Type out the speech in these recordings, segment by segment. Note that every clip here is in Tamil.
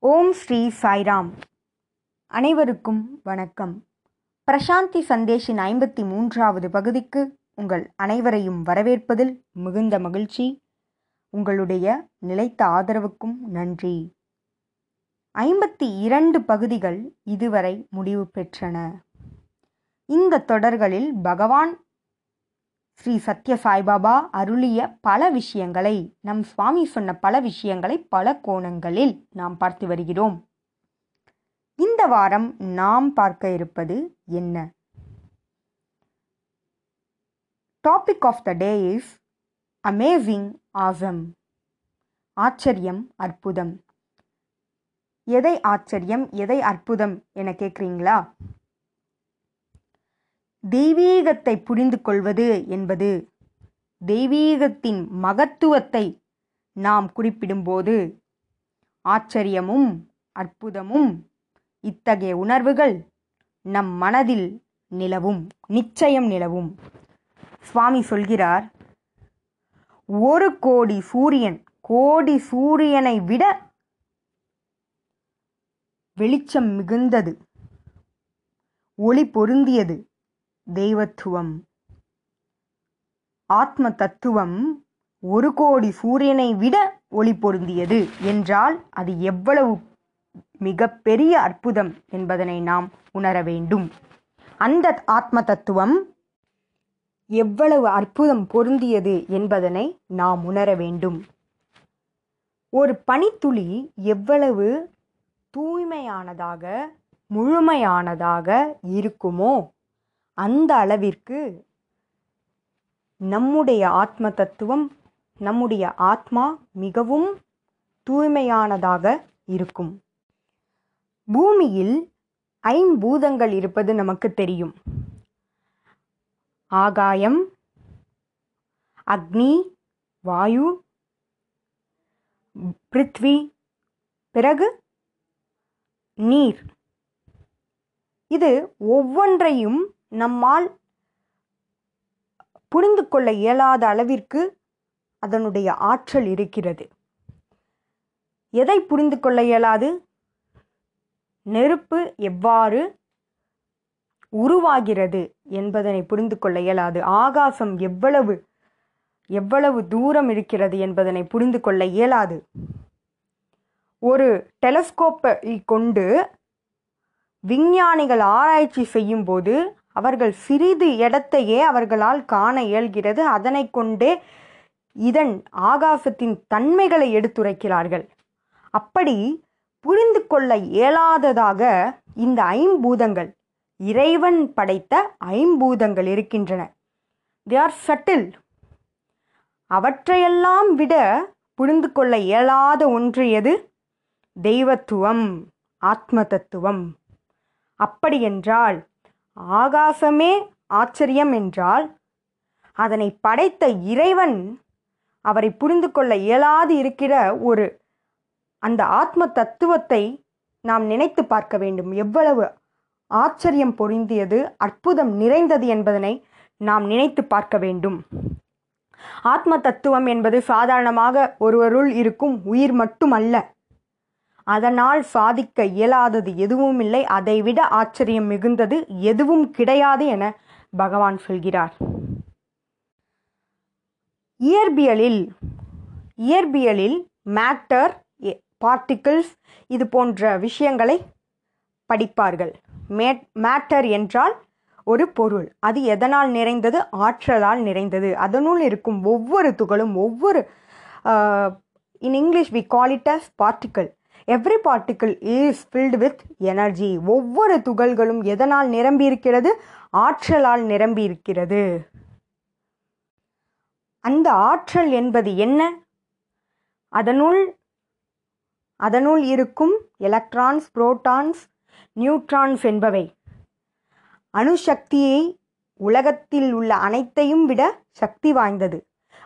ஓம் ஸ்ரீ சாய்ராம். அனைவருக்கும் வணக்கம். பிரசாந்தி சந்தேஷின் ஐம்பத்தி மூன்றாவது பகுதிக்கு உங்கள் அனைவரையும் வரவேற்பதில் மிகுந்த மகிழ்ச்சி. உங்களுடைய நிலைத்த ஆதரவுக்கும் நன்றி. ஐம்பத்தி இரண்டு பகுதிகள் இதுவரை முடிவு பெற்றன. இந்த தொடர்களில் பகவான் ஸ்ரீ சத்ய சாய்பாபா அருளிய பல விஷயங்களை நம் சுவாமி சொன்ன பல விஷயங்களை பல கோணங்களில் நாம் பார்த்து வருகிறோம். இந்த வாரம் நாம் பார்க்க இருப்பது என்ன? Topic of the day is amazing awesome ஆச்சரியம் அற்புதம். எதை ஆச்சரியம் எதை அற்புதம் என கேட்குறீங்களா? தெய்வீகத்தை புரிந்து கொள்வது என்பது தெய்வீகத்தின் மகத்துவத்தை நாம் குறிப்பிடும்போது ஆச்சரியமும் அற்புதமும் இத்தகைய உணர்வுகள் நம் மனதில் நிலவும் நிச்சயம் நிலவும். சுவாமி சொல்கிறார் ஒரு கோடி சூரியன் கோடி சூரியனை விட வெளிச்சம் மிகுந்தது ஒளி பொருந்தியது தெய்வத்துவம். ஆத்ம தத்துவம் ஒரு கோடி சூரியனை விட ஒளி பொருந்தியது என்றால் அது எவ்வளவு மிகப்பெரிய அற்புதம் என்பதனை நாம் உணர வேண்டும். அந்த ஆத்ம தத்துவம் எவ்வளவு அற்புதம் பொருந்தியது என்பதனை நாம் உணர வேண்டும். ஒரு பனித்துளி எவ்வளவு தூய்மையானதாக முழுமையானதாக இருக்குமோ அந்த அளவிற்கு நம்முடைய ஆத்ம தத்துவம் நம்முடைய ஆத்மா மிகவும் தூய்மையானதாக இருக்கும். பூமியில் ஐம்பூதங்கள் இருப்பது நமக்கு தெரியும். ஆகாயம் அக்னி வாயு பிருத்வி பிறகு நீர். இது ஒவ்வொன்றையும் நம்மால் புரிந்து கொள்ள இயலாத அளவிற்கு அதனுடைய ஆற்றல் இருக்கிறது. எதை புரிந்து கொள்ள இயலாது? நெருப்பு எவ்வாறு உருவாகிறது என்பதனை புரிந்து கொள்ள இயலாது. ஆகாசம் எவ்வளவு எவ்வளவு தூரம் இருக்கிறது என்பதனை புரிந்து கொள்ள இயலாது. ஒரு டெலஸ்கோப்பை கொண்டு விஞ்ஞானிகள் ஆராய்ச்சி செய்யும்போது அவர்கள் சிறிது இடத்தையே அவர்களால் காண இயல்கிறது. அதனை கொண்டே இதன் ஆகாசத்தின் தன்மைகளை எடுத்துரைக்கிறார்கள். அப்படி புரிந்து கொள்ள இயலாததாக இந்த ஐம்பூதங்கள் இறைவன் படைத்த ஐம்பூதங்கள் இருக்கின்றன. தே ஆர் சட்டில் அவற்றையெல்லாம் விட புரிந்து கொள்ள இயலாத ஒன்று எது? தெய்வத்துவம் ஆத்ம தத்துவம். அப்படியென்றால் ஆகாசமே ஆச்சரியம் என்றால் அதனை படைத்த இறைவன் அவரை புரிந்து கொள்ள இயலாது இருக்கிற ஒரு அந்த ஆத்ம தத்துவத்தை நாம் நினைத்து பார்க்க வேண்டும். எவ்வளவு ஆச்சரியம் பொருந்தியது அற்புதம் நிறைந்தது என்பதனை நாம் நினைத்து பார்க்க வேண்டும். ஆத்ம தத்துவம் என்பது சாதாரணமாக ஒருவருள் இருக்கும் உயிர் மட்டுமல்ல. அதனால் சாதிக்க இயலாதது எதுவும் இல்லை. அதைவிட ஆச்சரியம் மிகுந்தது எதுவும் கிடையாது என பகவான் சொல்கிறார். இயற்பியலில் இயற்பியலில் மேட்டர் பார்ட்டிகிள்ஸ் இது போன்ற விஷயங்களை படிப்பார்கள். மேட்டர் என்றால் ஒரு பொருள். அது எதனால் நிறைந்தது? ஆற்றலால் நிறைந்தது. அதனுள் இருக்கும் ஒவ்வொரு துகளும் ஒவ்வொரு in English we call it as particle every particle is filled with energy ஒவ்வொரு துகள்களும் எதனால் நிரம்பி இருக்கிறது ஆற்றலால் நிரம்பி இருக்கிறது அந்த ஆற்றல் என்பது என்ன? அதனுள் அதனுள் இருக்கும் எலக்ட்ரான்ஸ் புரோட்டான்ஸ் நியூட்ரான்ஸ் என்பவை. அணுசக்தியை உலகத்தில் உள்ள அனைத்தையும் விட சக்தி வாய்ந்தது.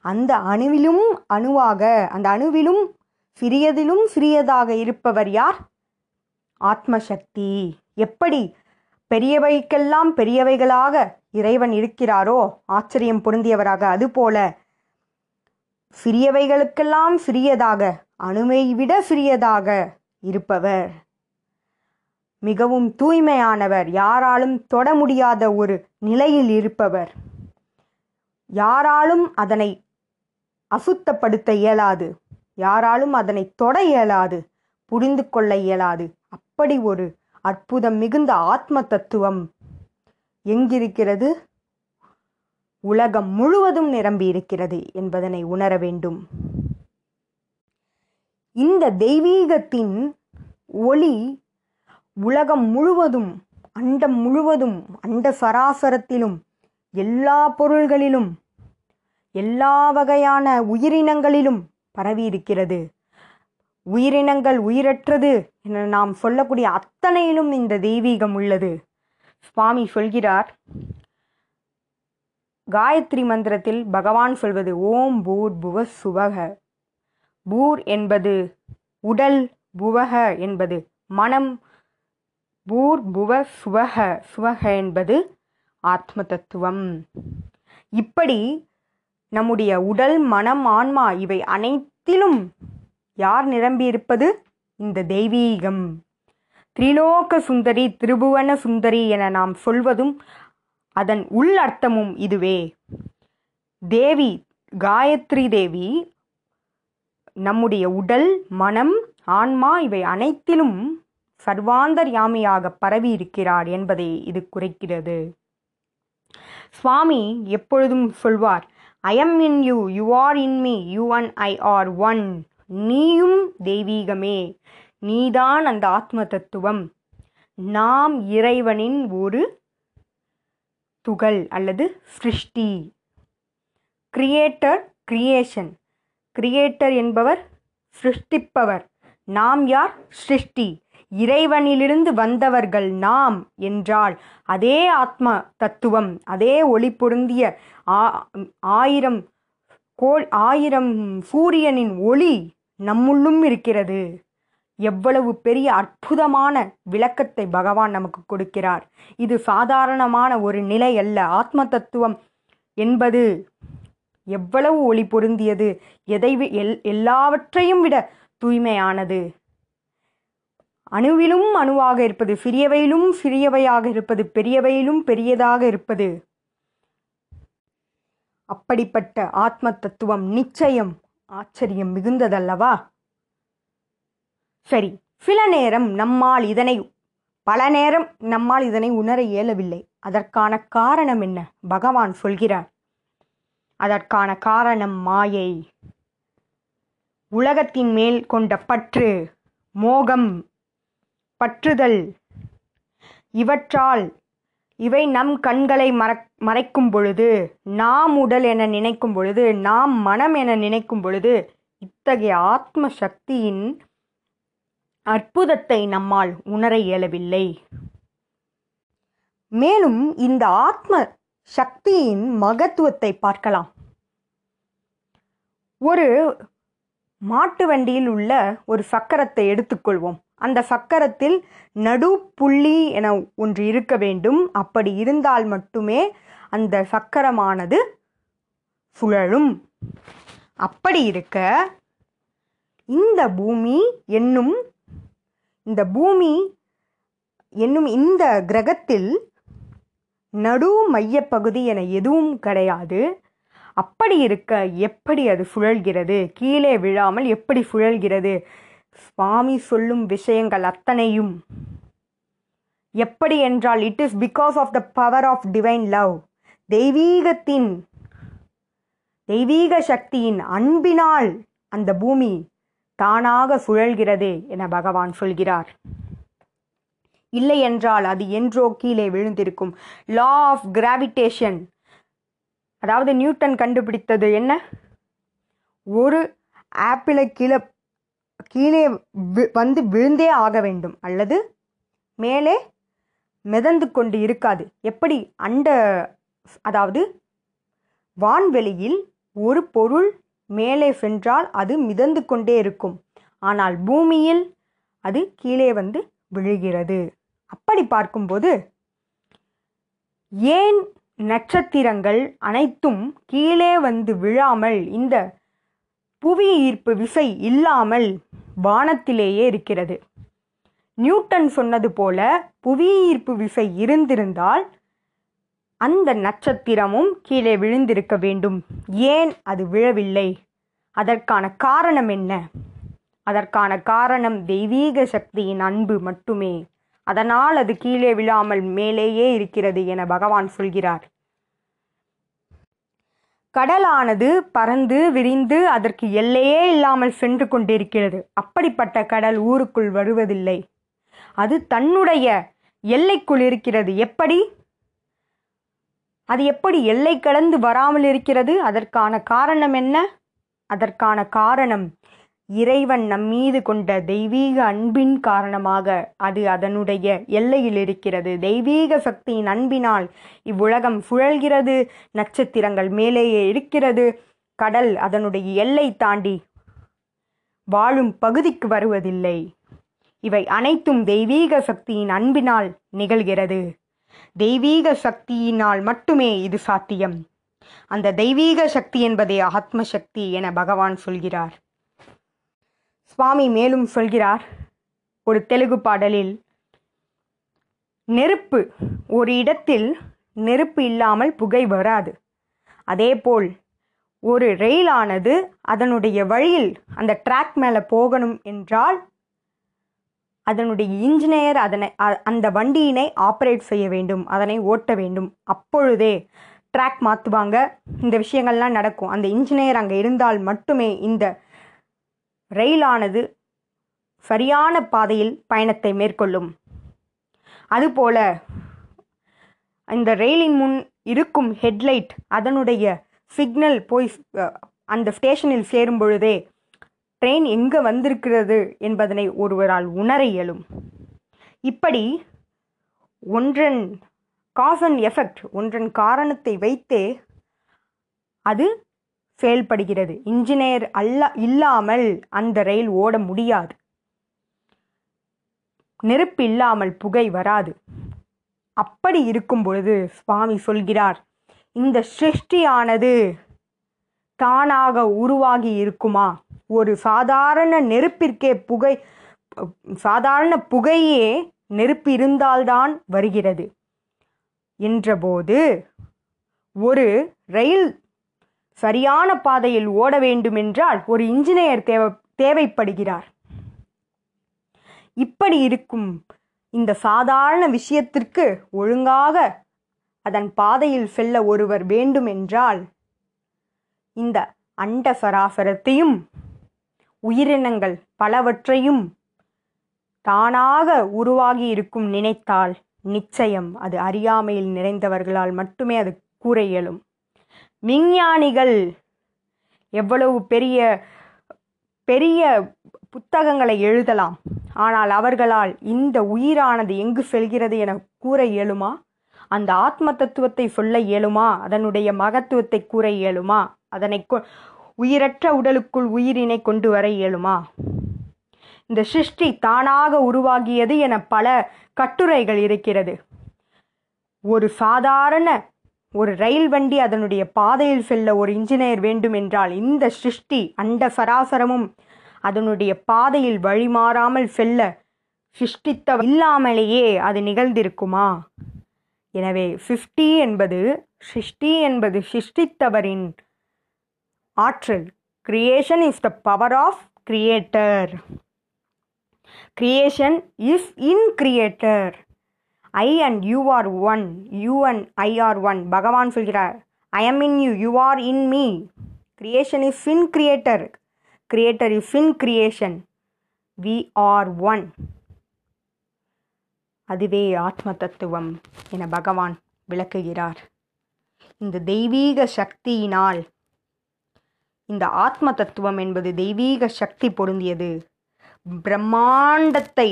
அந்த அணுவிலும் அணுவாக அந்த அணுவிலும் சிறியதிலும் சிறியதாக இருப்பவர் யார்? ஆத்மசக்தி. எப்படி பெரியவைக்கெல்லாம் பெரியவைகளாக இறைவன் இருக்கிறாரோ ஆச்சரியம் பொருந்தியவராக அதுபோல சிறியவைகளுக்கெல்லாம் சிறியதாக அணுவை விட சிறியதாக இருப்பவர். மிகவும் தூய்மையானவர் யாராலும் தொட முடியாத ஒரு நிலையில் இருப்பவர். யாராலும் அதனை அசுத்தப்படுத்த இயலாது. யாராலும் அதனை தொட இயலாது புரிந்து கொள்ள இயலாது. அப்படி ஒரு அற்புதம் மிகுந்த ஆத்ம தத்துவம் எங்கிருக்கிறது? உலகம் முழுவதும் நிரம்பி இருக்கிறது என்பதனை உணர வேண்டும். இந்த தெய்வீகத்தின் ஒளி உலகம் முழுவதும் அண்டம் முழுவதும் அண்ட சராசரத்திலும் எல்லா பொருள்களிலும் எல்லா வகையான உயிரினங்களிலும் பரவியிருக்கிறது. உயிரினங்கள் உயிரற்றது என நாம் சொல்லக்கூடிய அத்தனையிலும் இந்த தெய்வீகம் உள்ளது. சுவாமி சொல்கிறார் காயத்ரி மந்திரத்தில் பகவான் சொல்வது ஓம் பூர் புவ சுவக. பூர் என்பது உடல் புவக என்பது மனம் பூர் புவ சுவக. சுவக என்பது ஆத்ம தத்துவம். இப்படி நம்முடைய உடல் மனம் ஆன்மா இவை அனைத்திலும் யார் நிரம்பியிருப்பது? இந்த தெய்வீகம். திரிலோக சுந்தரி திரிபுவன சுந்தரி என நாம் சொல்வதும் அதன் உள் அர்த்தமும் இதுவே. தேவி காயத்ரி தேவி நம்முடைய உடல் மனம் ஆன்மா இவை அனைத்திலும் சர்வாந்தர்யாமியாக பரவி இருக்கிறார் என்பதை இது குறைக்கிறது. சுவாமி எப்பொழுதும் சொல்வார் I am in you you are in me you and I are one நீயும் தெய்வீகமே. நீதான் அந்த ஆத்ம தத்துவம் நாம் இறைவனின் ஒரு துகள் அல்லது சிருஷ்டி. கிரியேட்டர் கிரியேஷன் கிரியேட்டர் என்பவர் சிருஷ்டிப்பவர். நாம் யார்? சிருஷ்டி. இறைவனிலிருந்து வந்தவர்கள் நாம் என்றால் அதே ஆத்ம தத்துவம் அதே ஒளி பொருந்திய ஆயிரம் கோல் ஆயிரம் சூரியனின் ஒளி நம்முள்ளும் இருக்கிறது. எவ்வளவு பெரிய அற்புதமான விளக்கத்தை பகவான் நமக்கு கொடுக்கிறார். இது சாதாரணமான ஒரு நிலை அல்ல. ஆத்ம தத்துவம் என்பது எவ்வளவு ஒளி பொருந்தியது எதை எல் எல்லாவற்றையும் விட தூய்மையானது. அணுவிலும் அணுவாக இருப்பது சிறியவையிலும் சிறியவையாக இருப்பது பெரியவையிலும் பெரியதாக இருப்பது. அப்படிப்பட்ட ஆத்ம தத்துவம் நிச்சயம் ஆச்சரியம் மிகுந்ததல்லவா? சரி சில நேரம் நம்மால் இதனை பல நேரம் நம்மால் இதனை உணர இயலவில்லை. அதற்கான காரணம் என்ன? பகவான் சொல்கிறார். அதற்கான காரணம் மாயை. உலகத்தின் மேல் கொண்ட பற்று மோகம். பற்றுதல். இவற்றால் இவை நம் கண்களை மறக் மறைக்கும் பொழுது நாம் உடல் என நினைக்கும் பொழுது நாம் மனம் என நினைக்கும் பொழுது இத்தகைய ஆத்ம சக்தியின் அற்புதத்தை நம்மால் உணர இயலவில்லை. மேலும் இந்த ஆத்ம சக்தியின் மகத்துவத்தை பார்க்கலாம். ஒரு மாட்டு வண்டியில் உள்ள ஒரு சக்கரத்தை எடுத்துக்கொள்வோம். அந்த சக்கரத்தில் நடுப்புள்ளி என ஒன்று இருக்க வேண்டும். அப்படி இருந்தால் மட்டுமே அந்த சக்கரமானது சுழலும். அப்படி இருக்க இந்த பூமி என்னும் இந்த பூமி என்னும் இந்த கிரகத்தில் நடு மையப்பகுதி என எதுவும் கிடையாது. அப்படி இருக்க எப்படி அது சுழல்கிறது? கீழே விழாமல் எப்படி சுழல்கிறது? சுவாமி சொல்லும் விஷயங்கள் அத்தனையும். எப்படி என்றால் it is because of the power of divine love தெய்வீகத்தின் தெய்வீக சக்தியின் அன்பினால் அந்த பூமி தானாக சுழல்கிறது என பகவான் சொல்கிறார். இல்லை என்றால் அது என்றோ கீழே விழுந்திருக்கும். லா ஆஃப் கிராவிடேஷன் அதாவது நியூட்டன் கண்டுபிடித்தது என்ன? ஒரு ஆப்பிளை கீழே கீழே வந்து விழுந்தே ஆக வேண்டும் அல்லது மேலே மிதந்து கொண்டு இருக்காது. எப்படி? அண்ட அதாவது வான்வெளியில் ஒரு பொருள் மேலே சென்றால் அது மிதந்து கொண்டே இருக்கும். ஆனால் பூமியில் அது கீழே வந்து விழுகிறது. அப்படி பார்க்கும்போது ஏன் நட்சத்திரங்கள் அனைத்தும் கீழே வந்து விழாமல் இந்த புவி ஈர்ப்பு விசை இல்லாமல் வானத்திலேயே இருக்கிறது. நியூட்டன் சொன்னது போல புவி ஈர்ப்பு விசை இருந்திருந்தால் அந்த நட்சத்திரமும் கீழே விழுந்திருக்க வேண்டும். ஏன் அது விழவில்லை? அதற்கான காரணம் என்ன? அதற்கான காரணம் தெய்வீக சக்தியின் அன்பு மட்டுமே. அதனால் அது கீழே விழாமல் மேலேயே இருக்கிறது என பகவான் சொல்கிறார். கடலானது பறந்து விரிந்து அதற்கு எல்லையே இல்லாமல் சென்று கொண்டிருக்கிறது. அப்படிப்பட்ட கடல் ஊருக்குள் வருவதில்லை. அது தன்னுடைய எல்லைக்குள் இருக்கிறது. எப்படி? அது எப்படி எல்லை கடந்து வராமல் இருக்கிறது? அதற்கான காரணம் என்ன? அதற்கான காரணம் இறைவன் நம்மீது கொண்ட தெய்வீக அன்பின் காரணமாக அது அதனுடைய எல்லையில் இருக்கிறது தெய்வீக சக்தியின் அன்பினால் இவ்வுலகம் சுழல்கிறது நட்சத்திரங்கள் மேலேயே இருக்கிறது. கடல் அதனுடைய எல்லை தாண்டி வாழும் பகுதிக்கு வருவதில்லை. இவை அனைத்தும் தெய்வீக சக்தியின் அன்பினால் நிகழ்கிறது. தெய்வீக சக்தியினால் மட்டுமே இது சாத்தியம். அந்த தெய்வீக சக்தி என்பதே ஆத்ம சக்தி என பகவான் சொல்கிறார். சுவாமி மேலும் சொல்கிறார் ஒரு தெலுங்கு பாடலில் நெருப்பு ஒரு இடத்தில் நெருப்பு இல்லாமல் புகை வராது. அதேபோல் ஒரு ரயிலானது அதனுடைய வழியில் அந்த ட்ராக் மேலே போகணும் என்றால் அதனுடைய இன்ஜினியர் அதனை அந்த வண்டியினை ஆப்ரேட் செய்ய வேண்டும் அதனை ஓட்ட வேண்டும். அப்பொழுதே ட்ராக் மாற்றுவாங்க. இந்த விஷயங்கள்லாம் நடக்கும். அந்த இன்ஜினியர் அங்கே இருந்தால் மட்டுமே இந்த ரயிலானது சரியான பாதையில் பயணத்தை மேற்கொள்ளும். அதுபோல இந்த ரயிலின் முன் இருக்கும் ஹெட்லைட் அதனுடைய சிக்னல் போய் அந்த ஸ்டேஷனில் சேரும் பொழுதே ட்ரெயின் எங்கே வந்திருக்கிறது? என்பதனை ஒருவரால் உணர இயலும். இப்படி ஒன்றன் காஸ் அண்ட் எஃபெக்ட் ஒன்றன் காரணத்தை வைத்தே அது செயல்படுகிறது. இன்ஜினியர் அல்ல இல்லாமல் அந்த ரயில் ஓட முடியாது. நெருப்பு இல்லாமல் புகை வராது. அப்படி இருக்கும் பொழுது சுவாமி சொல்கிறார் இந்த சிருஷ்டியானது தானாக உருவாகி இருக்குமா? ஒரு சாதாரண நெருப்பிற்கே புகை சாதாரண புகையே நெருப்பு இருந்தால்தான் வருகிறது. என்றபோது ஒரு ரயில் சரியான பாதையில் ஓட வேண்டுமென்றால் ஒரு இன்ஜினியர் தேவை தேவைப்படுகிறார். இப்படி இருக்கும் இந்த சாதாரண விஷயத்திற்கு ஒழுங்காக அதன் பாதையில் செல்ல ஒருவர் வேண்டுமென்றால் இந்த அண்ட சராசரத்தையும் உயிரினங்கள் பலவற்றையும் தானாக உருவாகி இருக்கும் நினைத்தால் நிச்சயம் அது அறியாமையில் நிறைந்தவர்களால் மட்டுமே அது கூற இயலும். விஞ்ஞானிகள் எவ்வளவு பெரிய பெரிய புத்தகங்களை எழுதலாம். ஆனால் அவர்களால் இந்த உயிரானது எங்கு செல்கிறது என கூற இயலுமா? அந்த ஆத்ம தத்துவத்தை சொல்ல இயலுமா? அதனுடைய மகத்துவத்தை கூற இயலுமா? அதனை கொ- உயிரற்ற உடலுக்குள் உயிரினை கொண்டு வர இயலுமா? இந்த சிருஷ்டி தானாக உருவாகியது என பல கட்டுரைகள் இருக்கிறது. ஒரு சாதாரண ஒரு ரயில் வண்டி அதனுடைய பாதையில் செல்ல ஒரு இன்ஜினியர் வேண்டும் என்றால் இந்த சிருஷ்டி அண்ட சராசரமும் அதனுடைய பாதையில் வழிமாறாமல் செல்ல சிருஷ்டித்த இல்லாமலேயே அது நிகழ்ந்திருக்குமா? எனவே சிஷ்டி என்பது சிருஷ்டி என்பது சிருஷ்டித்தவரின் ஆற்றல். Creation is the power of creator creation is in creator I and you are one you and I are one பகவான் சொல்கிறார் I am in you you are in me creation is in creator creator is in creation we are one அதுவே ஆத்ம தத்துவம் என பகவான் விளக்குகிறார். இந்த தெய்வீக சக்தியினால் இந்த ஆத்ம தத்துவம் என்பது தெய்வீக சக்தி பொருந்தியது. பிரம்மாண்டத்தை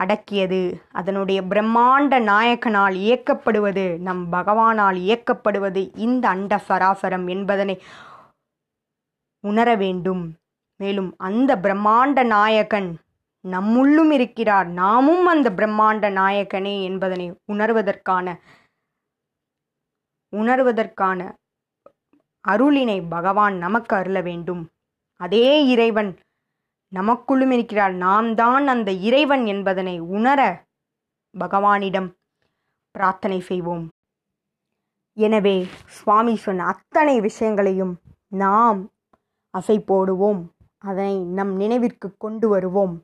அடக்கியது. அதனுடைய பிரம்மாண்ட நாயகனால் இயக்கப்படுவது நம் பகவானால் இயக்கப்படுவது இந்த அண்ட சராசரம் என்பதனை உணர வேண்டும். மேலும் அந்த பிரம்மாண்ட நாயகன் நம்முள்ளும் இருக்கிறார். நாமும் அந்த பிரம்மாண்ட நாயகனே என்பதனை உணர்வதற்கான உணர்வதற்கான அருளினை பகவான் நமக்கு அருள வேண்டும். அதே இறைவன் நமக்குள்ளும் இருக்கிறார் நாம் தான் அந்த இறைவன் என்பதனை உணர பகவானிடம் பிரார்த்தனை செய்வோம். எனவே சுவாமி சொன்ன அத்தனை விஷயங்களையும் நாம் அசை போடுவோம். அதனை நம் நினைவிற்கு கொண்டு வருவோம்.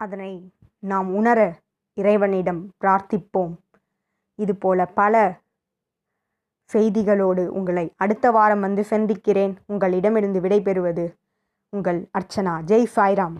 அதனை நாம் உணர இறைவனிடம் பிரார்த்திப்போம். இதுபோல பல செய்திகளோடு உங்களை அடுத்த வாரம் வந்து சந்திக்கிறேன். உங்களிடமிருந்து விடைபெறுவது உங்கள் அர்ச்சனா. ஜெய் சாய்ராம்.